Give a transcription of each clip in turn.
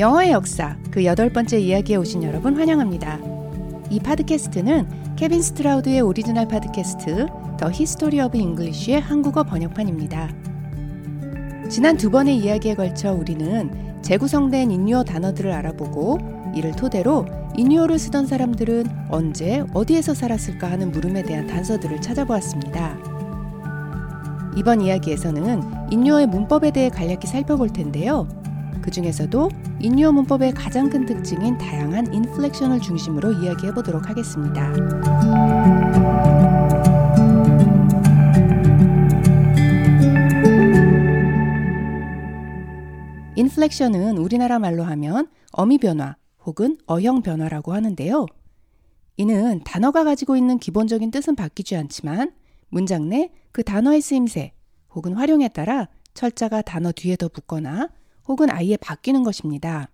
영어의 역사 그 여덟 번째 이야기에 오신 여러분 환영합니다. 이 팟캐스트는 케빈 스트라우드의 오리지널 팟캐스트 The History of English의 한국어 번역판입니다. 지난 두 번의 이야기에 걸쳐 우리는 재구성된 인유어 단어들을 알아보고 이를 토대로 인유어를 쓰던 사람들은 언제 어디에서 살았을까 하는 물음에 대한 단서들을 찾아보았습니다. 이번 이야기에서는 인유어의 문법에 대해 간략히 살펴볼 텐데요. 그 중에서도 인유어 문법의 가장 큰 특징인 다양한 인플렉션을 중심으로 이야기해 보도록 하겠습니다. 인플렉션은 우리나라 말로 하면 어미 변화 혹은 어형 변화라고 하는데요. 이는 단어가 가지고 있는 기본적인 뜻은 바뀌지 않지만 문장 내 그 단어의 쓰임새 혹은 활용에 따라 철자가 단어 뒤에 더 붙거나 혹은 아예 바뀌는 것입니다.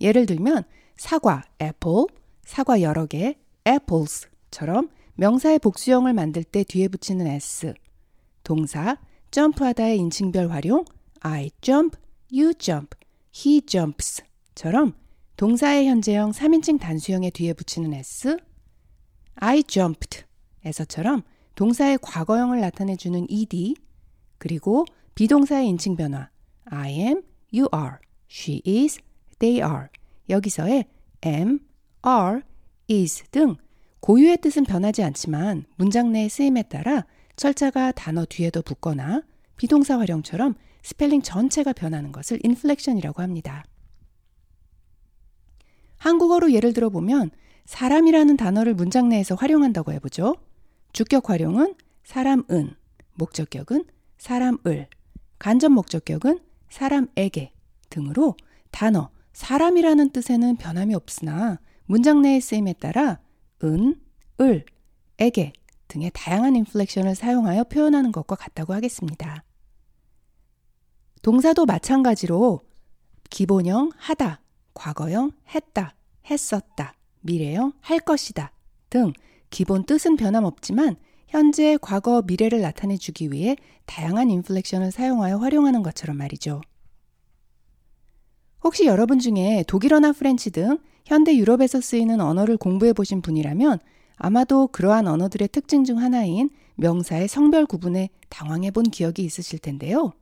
예를 들면 사과 apple, 사과 여러 개 apples처럼 명사의 복수형을 만들 때 뒤에 붙이는 s, 동사 점프하다의 인칭별 활용 I jump, you jump, he jumps처럼 동사의 현재형 3인칭 단수형의 뒤에 붙이는 s, I jumped 에서처럼 동사의 과거형을 나타내주는 ed, 그리고 be동사의 인칭 변화 I am, you are, she is, they are. 여기서의 am, are, is 등 고유의 뜻은 변하지 않지만 문장 내의 쓰임에 따라 철자가 단어 뒤에도 붙거나 be동사 활용처럼 스펠링 전체가 변하는 것을 inflection이라고 합니다. 한국어로 예를 들어 보면 사람이라는 단어를 문장 내에서 활용한다고 해보죠. 주격 활용은 사람은, 목적격은 사람을, 간접 목적격은 사람에게 등으로 단어 사람이라는 뜻에는 변함이 없으나 문장 내의 쓰임에 따라 은, 을, 에게 등의 다양한 인플렉션을 사용하여 표현하는 것과 같다고 하겠습니다. 동사도 마찬가지로 기본형 하다, 과거형 했다, 했었다, 미래형 할 것이다 등 기본 뜻은 변함없지만 현재, 과거, 미래를 나타내 주기 위해 다양한 inflection을 사용하여 활용하는 것처럼 말이죠. 혹시 여러분 중에 독일어나 French 등 현대 유럽에서 쓰이는 언어를 공부해 보신 분이라면 아마도 그러한 언어들의 특징 중 하나인 명사의 성별 구분에 당황해 본 기억이 있으실 텐데요.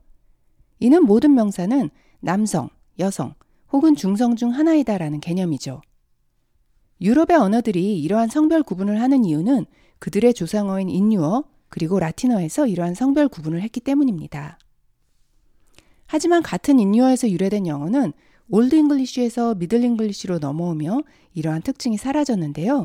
이는 모든 명사는 남성, 여성 혹은 중성 중 하나이다라는 개념이죠. 유럽의 언어들이 이러한 성별 구분을 하는 이유는 그들의 조상어인 인유어 그리고 라틴어에서 이러한 성별 구분을 했기 때문입니다. 하지만 같은 인유어에서 유래된 영어는 Old English에서 Middle English로 넘어오며 이러한 특징이 사라졌는데요.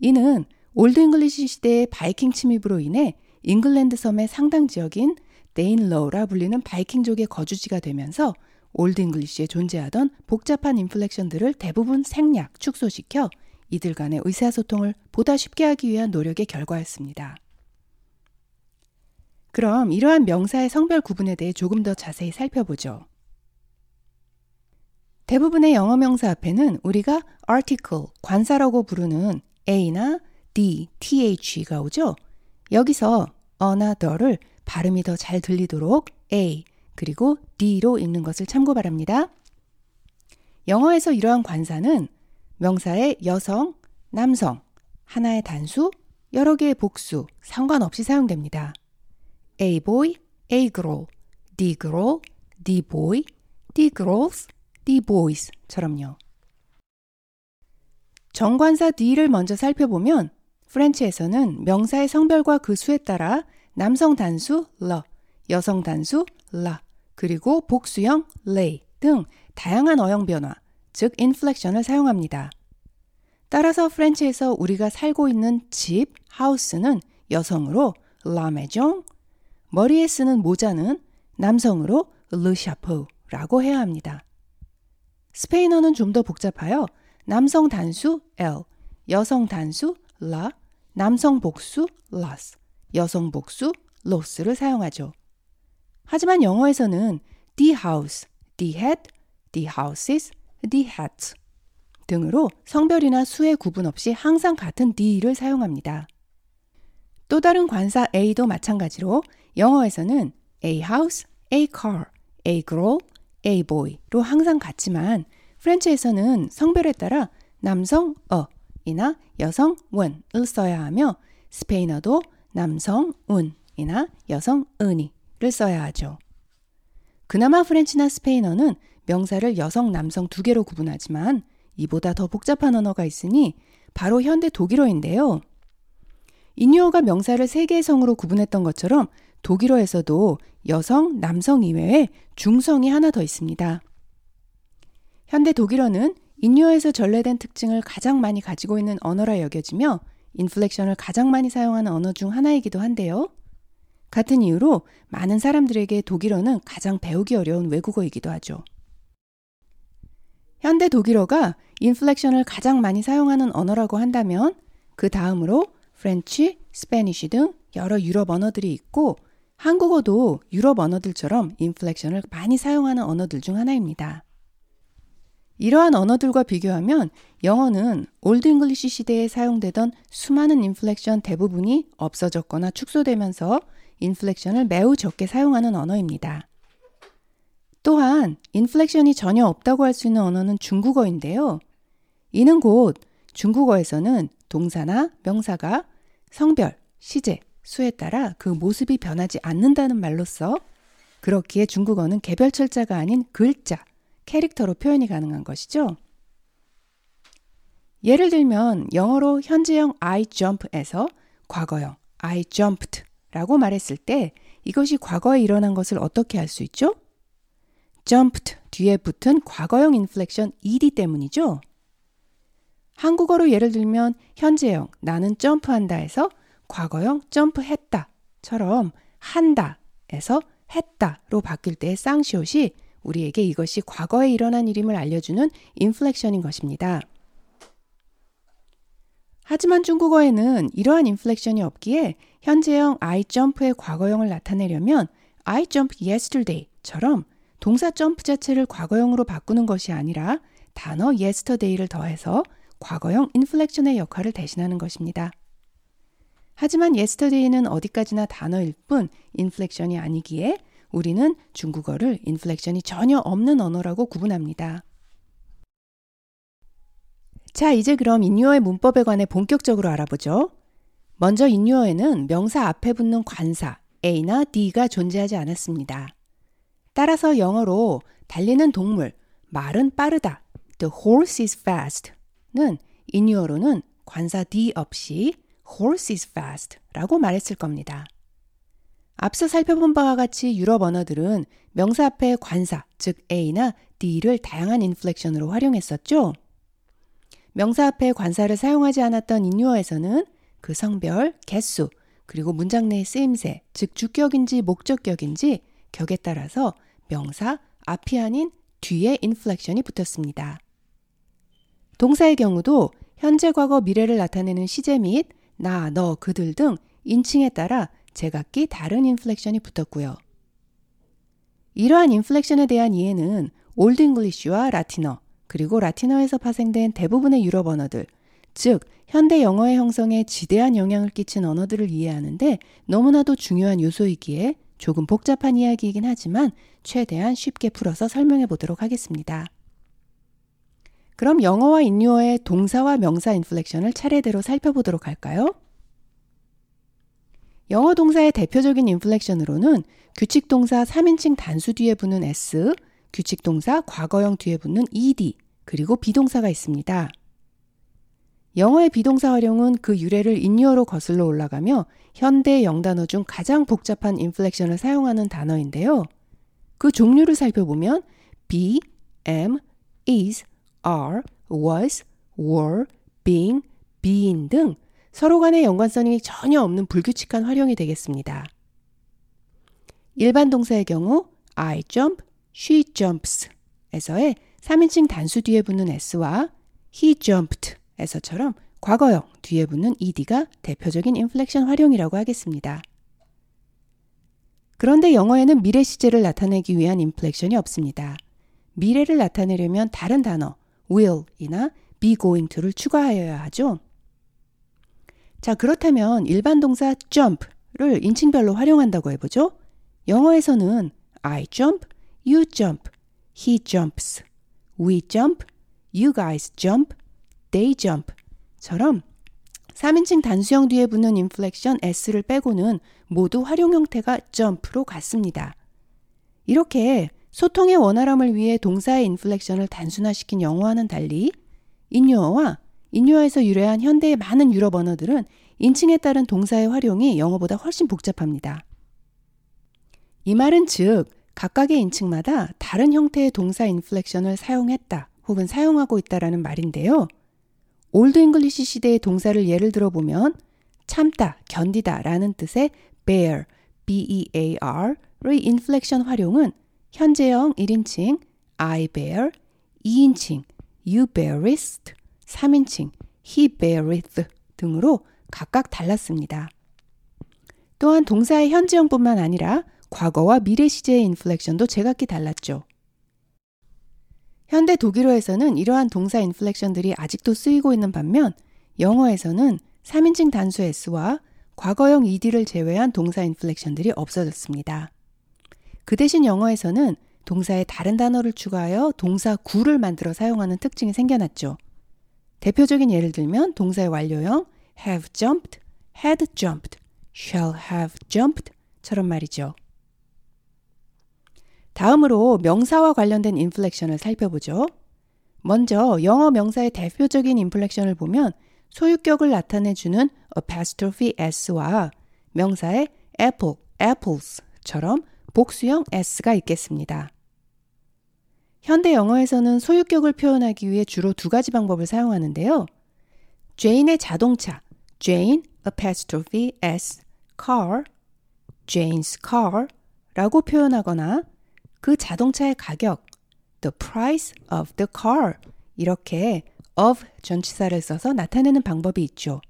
이는 Old English 시대의 바이킹 침입으로 인해 잉글랜드 섬의 상당 지역이 Danelaw라 불리는 바이킹족의 거주지가 되면서 Old English에 존재하던 복잡한 inflection들을 대부분 생략, 축소시켜 이들 간의 의사소통을 보다 쉽게 하기 위한 노력의 결과였습니다. 그럼 이러한 명사의 성별 구분에 대해 조금 더 자세히 살펴보죠. 대부분의 영어 명사 앞에는 우리가 article, 관사라고 부르는 a나 d, th가 오죠. 여기서 어나 더를 발음이 더 잘 들리도록 a 그리고 d로 읽는 것을 참고 바랍니다. 영어에서 이러한 관사는 명사의 여성, 남성, 하나의 단수, 여러 개의 복수 상관없이 사용됩니다. A boy, A girl, D girl, D boy, D girls, the boys처럼요. 정관사 the를 먼저 살펴보면 French에서는 명사의 성별과 그 수에 따라 남성 단수 le, 여성 단수 la, 그리고 복수형 les 등 다양한 어형 변화, 즉 inflection을 사용합니다. 따라서 French에서 우리가 살고 있는 집, house는 여성으로 la maison, 머리에 쓰는 모자는 남성으로 le chapeau라고 해야 합니다. 스페인어는 좀 더 복잡하여 남성 단수 L, 여성 단수 la, 남성 복수 las, 여성 복수 los를 사용하죠. 하지만 영어에서는 the house, the head, the houses, the hats 등으로 성별이나 수의 구분 없이 항상 같은 the를 사용합니다. 또 다른 관사 A도 마찬가지로 영어에서는 a house, a car, a girl, a boy로 항상 같지만 French에서는 성별에 따라 남성 un이나 여성 une을 써야 하며 스페인어도 남성 un이나 여성 una를 써야 하죠. 그나마 French나 스페인어는 명사를 여성, 남성 두 개로 구분하지만 이보다 더 복잡한 언어가 있으니 바로 현대 독일어인데요. 인유어가 명사를 세 개의 성으로 구분했던 것처럼 독일어에서도 여성, 남성 이외에 중성이 하나 더 있습니다. 현대 독일어는 인유어에서 전래된 특징을 가장 많이 가지고 있는 언어라 여겨지며 인플렉션을 가장 많이 사용하는 언어 중 하나이기도 한데요. 같은 이유로 많은 사람들에게 독일어는 가장 배우기 어려운 외국어이기도 하죠. 현대 독일어가 inflection을 가장 많이 사용하는 언어라고 한다면 그 다음으로 French, Spanish 등 여러 유럽 언어들이 있고 한국어도 유럽 언어들처럼 inflection을 많이 사용하는 언어들 중 하나입니다. 이러한 언어들과 비교하면 영어는 Old English 시대에 사용되던 수많은 inflection 대부분이 없어졌거나 축소되면서 inflection을 매우 적게 사용하는 언어입니다. 또한 인플렉션이 전혀 없다고 할 수 있는 언어는 중국어인데요. 이는 곧 중국어에서는 동사나 명사가 성별, 시제, 수에 따라 그 모습이 변하지 않는다는 말로써 그렇기에 중국어는 개별 철자가 아닌 글자, 캐릭터로 표현이 가능한 것이죠. 예를 들면 영어로 현재형 I jump에서 과거형 I jumped 라고 말했을 때 이것이 과거에 일어난 것을 어떻게 알수 있죠? Jumped 뒤에 붙은 과거형 인플렉션 ed 때문이죠. 한국어로 예를 들면 현재형 나는 점프한다에서 과거형 점프했다처럼 한다에서 했다로 바뀔 때의 쌍시옷이 우리에게 이것이 과거에 일어난 일임을 알려주는 인플렉션인 것입니다. 하지만 중국어에는 이러한 inflection이 없기에 현재형 I jump의 과거형을 나타내려면 I jump yesterday처럼 동사 점프 자체를 과거형으로 바꾸는 것이 아니라 단어 yesterday를 더해서 과거형 inflection의 역할을 대신하는 것입니다. 하지만 yesterday는 어디까지나 단어일 뿐 inflection이 아니기에 우리는 중국어를 inflection이 전혀 없는 언어라고 구분합니다. 자, 이제 그럼 인유어의 문법에 관해 본격적으로 알아보죠. 먼저 인유어에는 명사 앞에 붙는 관사 A나 D가 존재하지 않았습니다. 따라서 영어로 달리는 동물, 말은 빠르다, the horse is fast는 인유어로는 관사 D 없이 horse is fast 라고 말했을 겁니다. 앞서 살펴본 바와 같이 유럽 언어들은 명사 앞에 관사, 즉 A나 뒤를 다양한 inflection으로 활용했었죠. 명사 앞에 관사를 사용하지 않았던 인유어에서는 그 성별, 개수, 그리고 문장 내의 쓰임새, 즉 주격인지 목적격인지 격에 따라서 명사 앞이 아닌 뒤에 inflection이 붙었습니다. 동사의 경우도 현재, 과거, 미래를 나타내는 시제 및 나, 너, 그들 등 인칭에 따라 제각기 다른 inflection이 붙었고요. 이러한 inflection에 대한 이해는 Old English와 라틴어, 그리고 라틴어에서 파생된 대부분의 유럽 언어들, 즉 현대 영어의 형성에 지대한 영향을 끼친 언어들을 이해하는데 너무나도 중요한 요소이기에 조금 복잡한 이야기이긴 하지만 최대한 쉽게 풀어서 설명해 보도록 하겠습니다. 그럼 영어와 인유어의 동사와 명사 inflection을 차례대로 살펴보도록 할까요? 영어 동사의 대표적인 인플렉션으로는 규칙 동사 3인칭 단수 뒤에 붙는 s, 규칙 동사 과거형 뒤에 붙는 ed, 그리고 비동사가 있습니다. 영어의 비동사 활용은 그 유래를 인유어로 거슬러 올라가며 현대 영단어 중 가장 복잡한 인플렉션을 사용하는 단어인데요. 그 종류를 살펴보면 be, am, is, are, was, were, being, been 등 서로 간의 연관성이 전혀 없는 불규칙한 활용이 되겠습니다. 일반 동사의 경우 I jump, she jumps 에서의 3인칭 단수 뒤에 붙는 s와 he jumped 에서처럼 과거형 뒤에 붙는 ed가 대표적인 inflection 활용이라고 하겠습니다. 그런데 영어에는 미래 시제를 나타내기 위한 inflection이 없습니다. 미래를 나타내려면 다른 단어 will이나 be going to를 추가하여야 하죠. 자, 그렇다면 일반 동사 jump를 인칭별로 활용한다고 해보죠. 영어에서는 I jump, you jump, he jumps, we jump, you guys jump, they jump 처럼 3인칭 단수형 뒤에 붙는 인플렉션 s를 빼고는 모두 활용 형태가 jump로 같습니다. 이렇게 소통의 원활함을 위해 동사의 inflection을 단순화시킨 영어와는 달리 인유어와 인유어에서 유래한 현대의 많은 유럽 언어들은 인칭에 따른 동사의 활용이 영어보다 훨씬 복잡합니다. 이 말은 즉 각각의 인칭마다 다른 형태의 동사 inflection을 사용했다 혹은 사용하고 있다라는 말인데요. Old English 시대의 동사를 예를 들어 보면 참다, 견디다 라는 뜻의 bear, b-e-a-r의 인플렉션 활용은 현재형 1인칭 I bear, 2인칭 you bearest, 3인칭 he beareth 등으로 각각 달랐습니다. 또한 동사의 현재형뿐만 아니라 과거와 미래 시제의 인플렉션도 제각기 달랐죠. 현대 독일어에서는 이러한 동사 인플렉션들이 아직도 쓰이고 있는 반면 영어에서는 3인칭 단수 s와 과거형 ed를 제외한 동사 인플렉션들이 없어졌습니다. 그 대신 영어에서는 동사에 다른 단어를 추가하여 동사 구를 만들어 사용하는 특징이 생겨났죠. 대표적인 예를 들면 동사의 완료형 have jumped, had jumped, shall have jumped 처럼 말이죠. 다음으로 명사와 관련된 인플렉션을 살펴보죠. 먼저 영어 명사의 대표적인 인플렉션을 보면 소유격을 나타내주는 apostrophe s와 명사의 apple, apples처럼 복수형 s가 있겠습니다. 현대 영어에서는 소유격을 표현하기 위해 주로 두 가지 방법을 사용하는데요. Jane의 자동차, Jane apostrophe s, car, Jane's car 라고 표현하거나 그 자동차의 가격, the price of the car 이렇게 of 전치사를 써서 나타내는 방법이 있죠.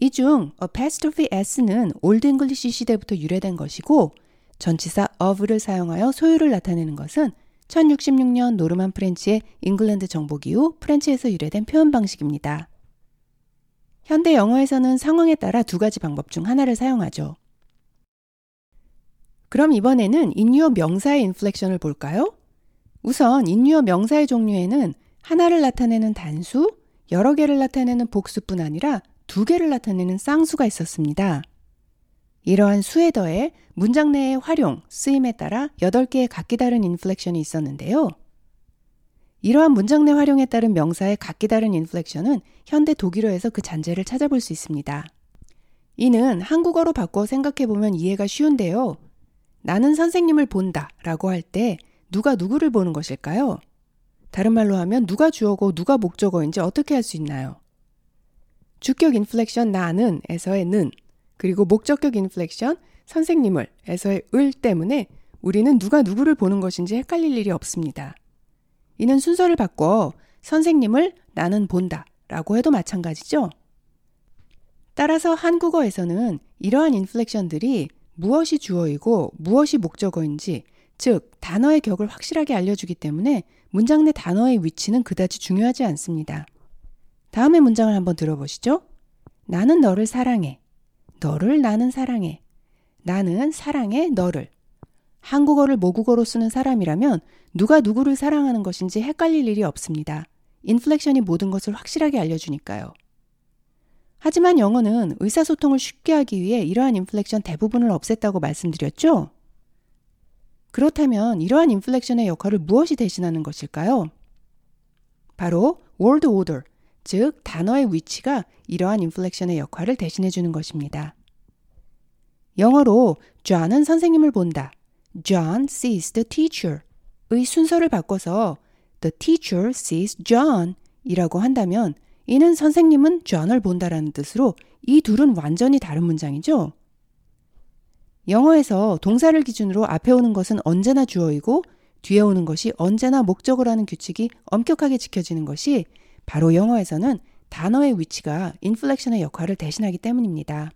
이 중 apostrophe s는 Old English 시대부터 유래된 것이고 전치사 of를 사용하여 소유를 나타내는 것은 1066년 노르만 French의 잉글랜드 정복 이후 French에서 유래된 표현 방식입니다. 현대 영어에서는 상황에 따라 두 가지 방법 중 하나를 사용하죠. 그럼 이번에는 인유어 명사의 inflection을 볼까요? 우선 인유어 명사의 종류에는 하나를 나타내는 단수, 여러 개를 나타내는 복수뿐 아니라 두 개를 나타내는 쌍수가 있었습니다. 이러한 수에 더해 문장 내의 활용, 쓰임에 따라 8개의 각기 다른 inflection이 있었는데요. 이러한 문장 내 활용에 따른 명사의 각기 다른 inflection은 현대 독일어에서 그 잔재를 찾아볼 수 있습니다. 이는 한국어로 바꿔 생각해 보면 이해가 쉬운데요. 나는 선생님을 본다 라고 할 때 누가 누구를 보는 것일까요? 다른 말로 하면 누가 주어고 누가 목적어인지 어떻게 알 수 있나요? 주격 inflection 나는 에서의 는 그리고 목적격 inflection 선생님을 에서의 을 때문에 우리는 누가 누구를 보는 것인지 헷갈릴 일이 없습니다. 이는 순서를 바꿔 선생님을 나는 본다 라고 해도 마찬가지죠. 따라서 한국어에서는 이러한 인플렉션들이 무엇이 주어이고 무엇이 목적어인지 즉 단어의 격을 확실하게 알려주기 때문에 문장 내 단어의 위치는 그다지 중요하지 않습니다. 다음의 문장을 한번 들어보시죠. 나는 너를 사랑해. 너를 나는 사랑해. 나는 사랑해 너를. 한국어를 모국어로 쓰는 사람이라면 누가 누구를 사랑하는 것인지 헷갈릴 일이 없습니다. inflection이 모든 것을 확실하게 알려주니까요. 하지만 영어는 의사소통을 쉽게 하기 위해 이러한 inflection 대부분을 없앴다고 말씀드렸죠? 그렇다면 이러한 inflection의 역할을 무엇이 대신하는 것일까요? 바로 word order, 즉 단어의 위치가 이러한 inflection의 역할을 대신해 주는 것입니다. 영어로 John은 선생님을 본다. John sees the teacher. 의 순서를 바꿔서 The teacher sees John 이라고 한다면 이는 선생님은 John을 본다라는 뜻으로 이 둘은 완전히 다른 문장이죠. 영어에서 동사를 기준으로 앞에 오는 것은 언제나 주어이고 뒤에 오는 것이 언제나 목적어라는 규칙이 엄격하게 지켜지는 것이 바로 영어에서는 단어의 위치가 인플렉션의 역할을 대신하기 때문입니다.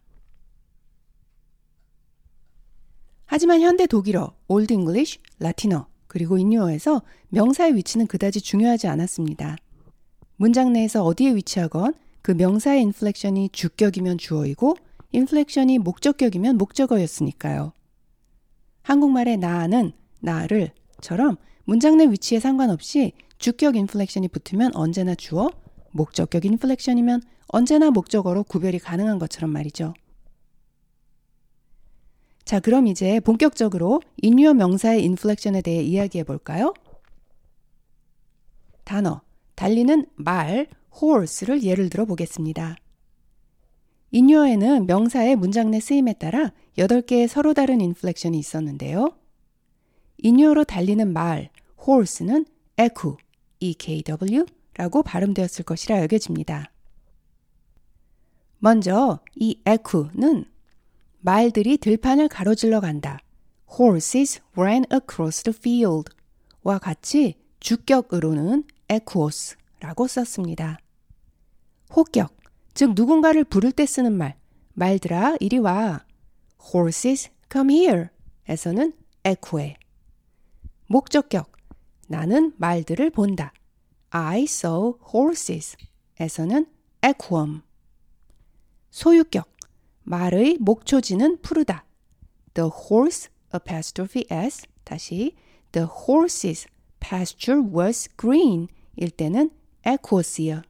하지만 현대 독일어, Old English, 라틴어, 그리고 인유어에서 명사의 위치는 그다지 중요하지 않았습니다. 문장 내에서 어디에 위치하건 그 명사의 inflection이 주격이면 주어이고 inflection이 목적격이면 목적어였으니까요. 한국말의 나는 나를처럼 문장 내 위치에 상관없이 주격 inflection이 붙으면 언제나 주어, 목적격 inflection이면 언제나 목적어로 구별이 가능한 것처럼 말이죠. 자, 그럼 이제 본격적으로 인유어 명사의 inflection에 대해 이야기해 볼까요? 단어, 달리는 말, horse를 예를 들어 보겠습니다. 인유어에는 명사의 문장 내 쓰임에 따라 8개의 서로 다른 inflection이 있었는데요. 인유어로 달리는 말, horse는 eku, ekw 라고 발음되었을 것이라 여겨집니다. 먼저 이 eku는 말들이 들판을 가로질러 간다. Horses ran across the field 와 같이 주격으로는 equos라고 썼습니다. 호격, 즉 누군가를 부를 때 쓰는 말, 말들아 이리 와. Horses come here 에서는 equue. 목적격, 나는 말들을 본다. I saw horses 에서는 equum. 소유격, 말의 목초지는 푸르다. The horse apostrophe s 다시 the horse's pasture was green 일 때는 equosia.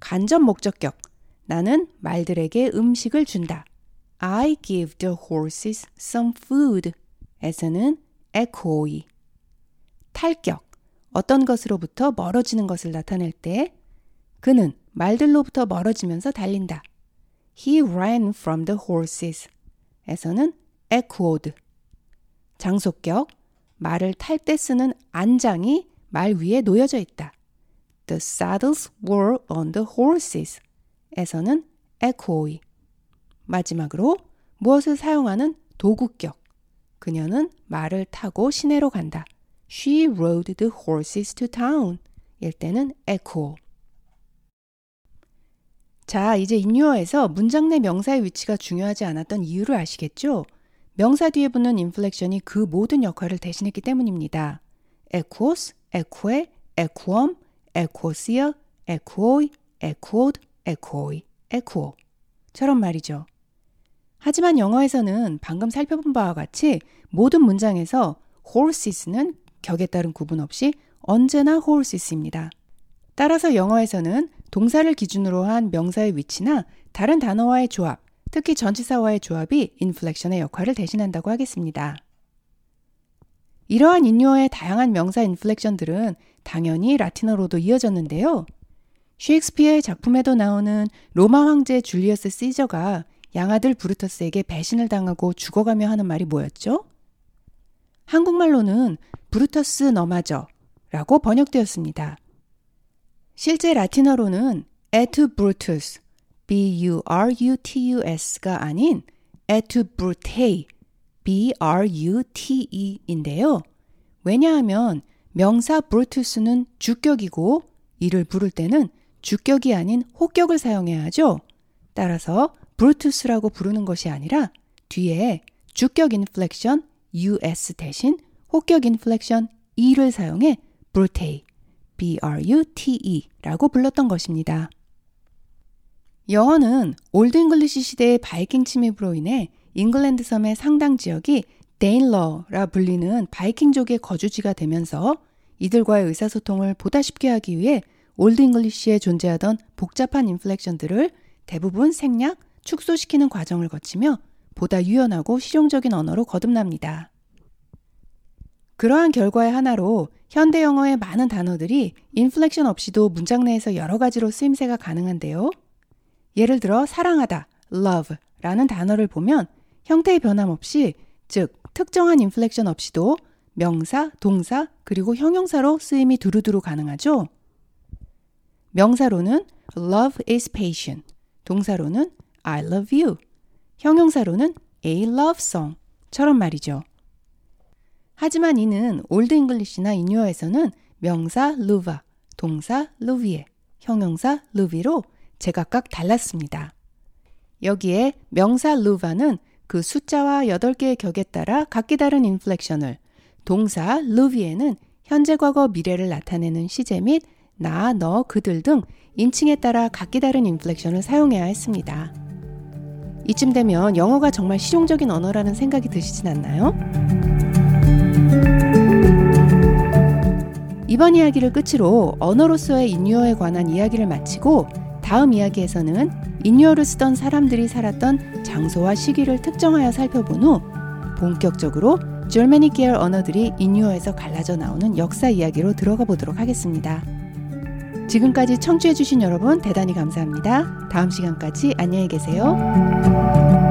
간접 목적격 나는 말들에게 음식을 준다. I give the horses some food 에서는 equoi. 탈격 어떤 것으로부터 멀어지는 것을 나타낼 때 그는 말들로부터 멀어지면서 달린다. He ran from the horses. 에서는 echoed. 장속격, 말을 탈 때 쓰는 안장이 말 위에 놓여져 있다. The saddles were on the horses. 에서는 echoey. 마지막으로 무엇을 사용하는 도구격. 그녀는 말을 타고 시내로 간다. She rode the horses to town. 일 때는 echo. 자, 이제 인유어에서 문장 내 명사의 위치가 중요하지 않았던 이유를 아시겠죠? 명사 뒤에 붙는 인플렉션이 그 모든 역할을 대신했기 때문입니다. equos, equue, equum, equosia, equoi, equod, equoi, equo. 처럼 말이죠. 하지만 영어에서는 방금 살펴본 바와 같이 모든 문장에서 horses는 격에 따른 구분 없이 언제나 horses입니다. 따라서 영어에서는 동사를 기준으로 한 명사의 위치나 다른 단어와의 조합, 특히 전치사와의 조합이 인플렉션의 역할을 대신한다고 하겠습니다. 이러한 인유어의 다양한 명사 인플렉션들은 당연히 라틴어로도 이어졌는데요. 셰익스피어의 작품에도 나오는 로마 황제 줄리어스 시저가 양아들 브루터스에게 배신을 당하고 죽어가며 하는 말이 뭐였죠? 한국말로는 브루터스 너마저 라고 번역되었습니다. 실제 라틴어로는 et brutus, b-u-r-u-t-u-s가 아닌 et brute, b-r-u-t-e인데요. 왜냐하면 명사 brutus는 주격이고 이를 부를 때는 주격이 아닌 호격을 사용해야 하죠. 따라서 brutus라고 부르는 것이 아니라 뒤에 주격 inflection us 대신 호격 inflection e를 사용해 brute, B-R-U-T-E라고 불렀던 것입니다. 영어는 Old English 시대의 바이킹 침입으로 인해 잉글랜드 섬의 상당 지역이 Danelaw라 불리는 바이킹족의 거주지가 되면서 이들과의 의사소통을 보다 쉽게 하기 위해 Old English에 존재하던 복잡한 inflection들을 대부분 생략, 축소시키는 과정을 거치며 보다 유연하고 실용적인 언어로 거듭납니다. 그러한 결과의 하나로 현대 영어의 많은 단어들이 inflection 없이도 문장 내에서 여러 가지로 쓰임새가 가능한데요. 예를 들어 사랑하다, love 라는 단어를 보면 형태의 변함 없이 즉 특정한 inflection 없이도 명사, 동사, 그리고 형용사로 쓰임이 두루두루 가능하죠. 명사로는 love is patient, 동사로는 I love you, 형용사로는 a love song처럼 말이죠. 하지만 이는 Old English나 인유어에서는 명사 루바, 동사 루비에, 형용사 루비로 제각각 달랐습니다. 여기에 명사 루바는 그 숫자와 8개의 격에 따라 각기 다른 인플렉션을, 동사 루비에는 현재 과거 미래를 나타내는 시제 및 나, 너, 그들 등 인칭에 따라 각기 다른 인플렉션을 사용해야 했습니다. 이쯤 되면 영어가 정말 실용적인 언어라는 생각이 드시진 않나요? 이번 이야기를 끝으로 언어로서의 인유어에 관한 이야기를 마치고 다음 이야기에서는 인유어를 쓰던 사람들이 살았던 장소와 시기를 특정하여 살펴본 후 본격적으로 줄메니 계열 언어들이 인유어에서 갈라져 나오는 역사 이야기로 들어가 보도록 하겠습니다. 지금까지 청취해주신 여러분 대단히 감사합니다. 다음 시간까지 안녕히 계세요.